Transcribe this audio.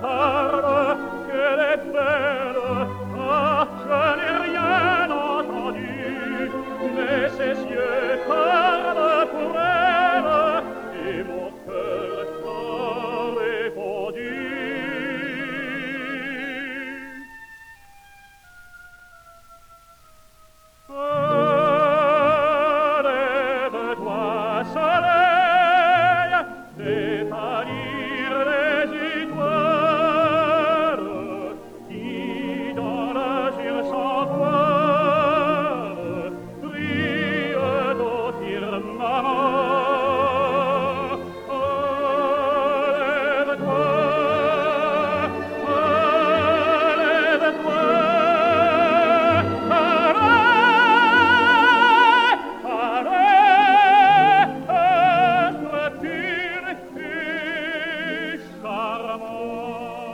Parle, qu'elle est belle Ah, je n'ai rien entendu Mais ses yeux parlent pour elle Et mon cœur amor.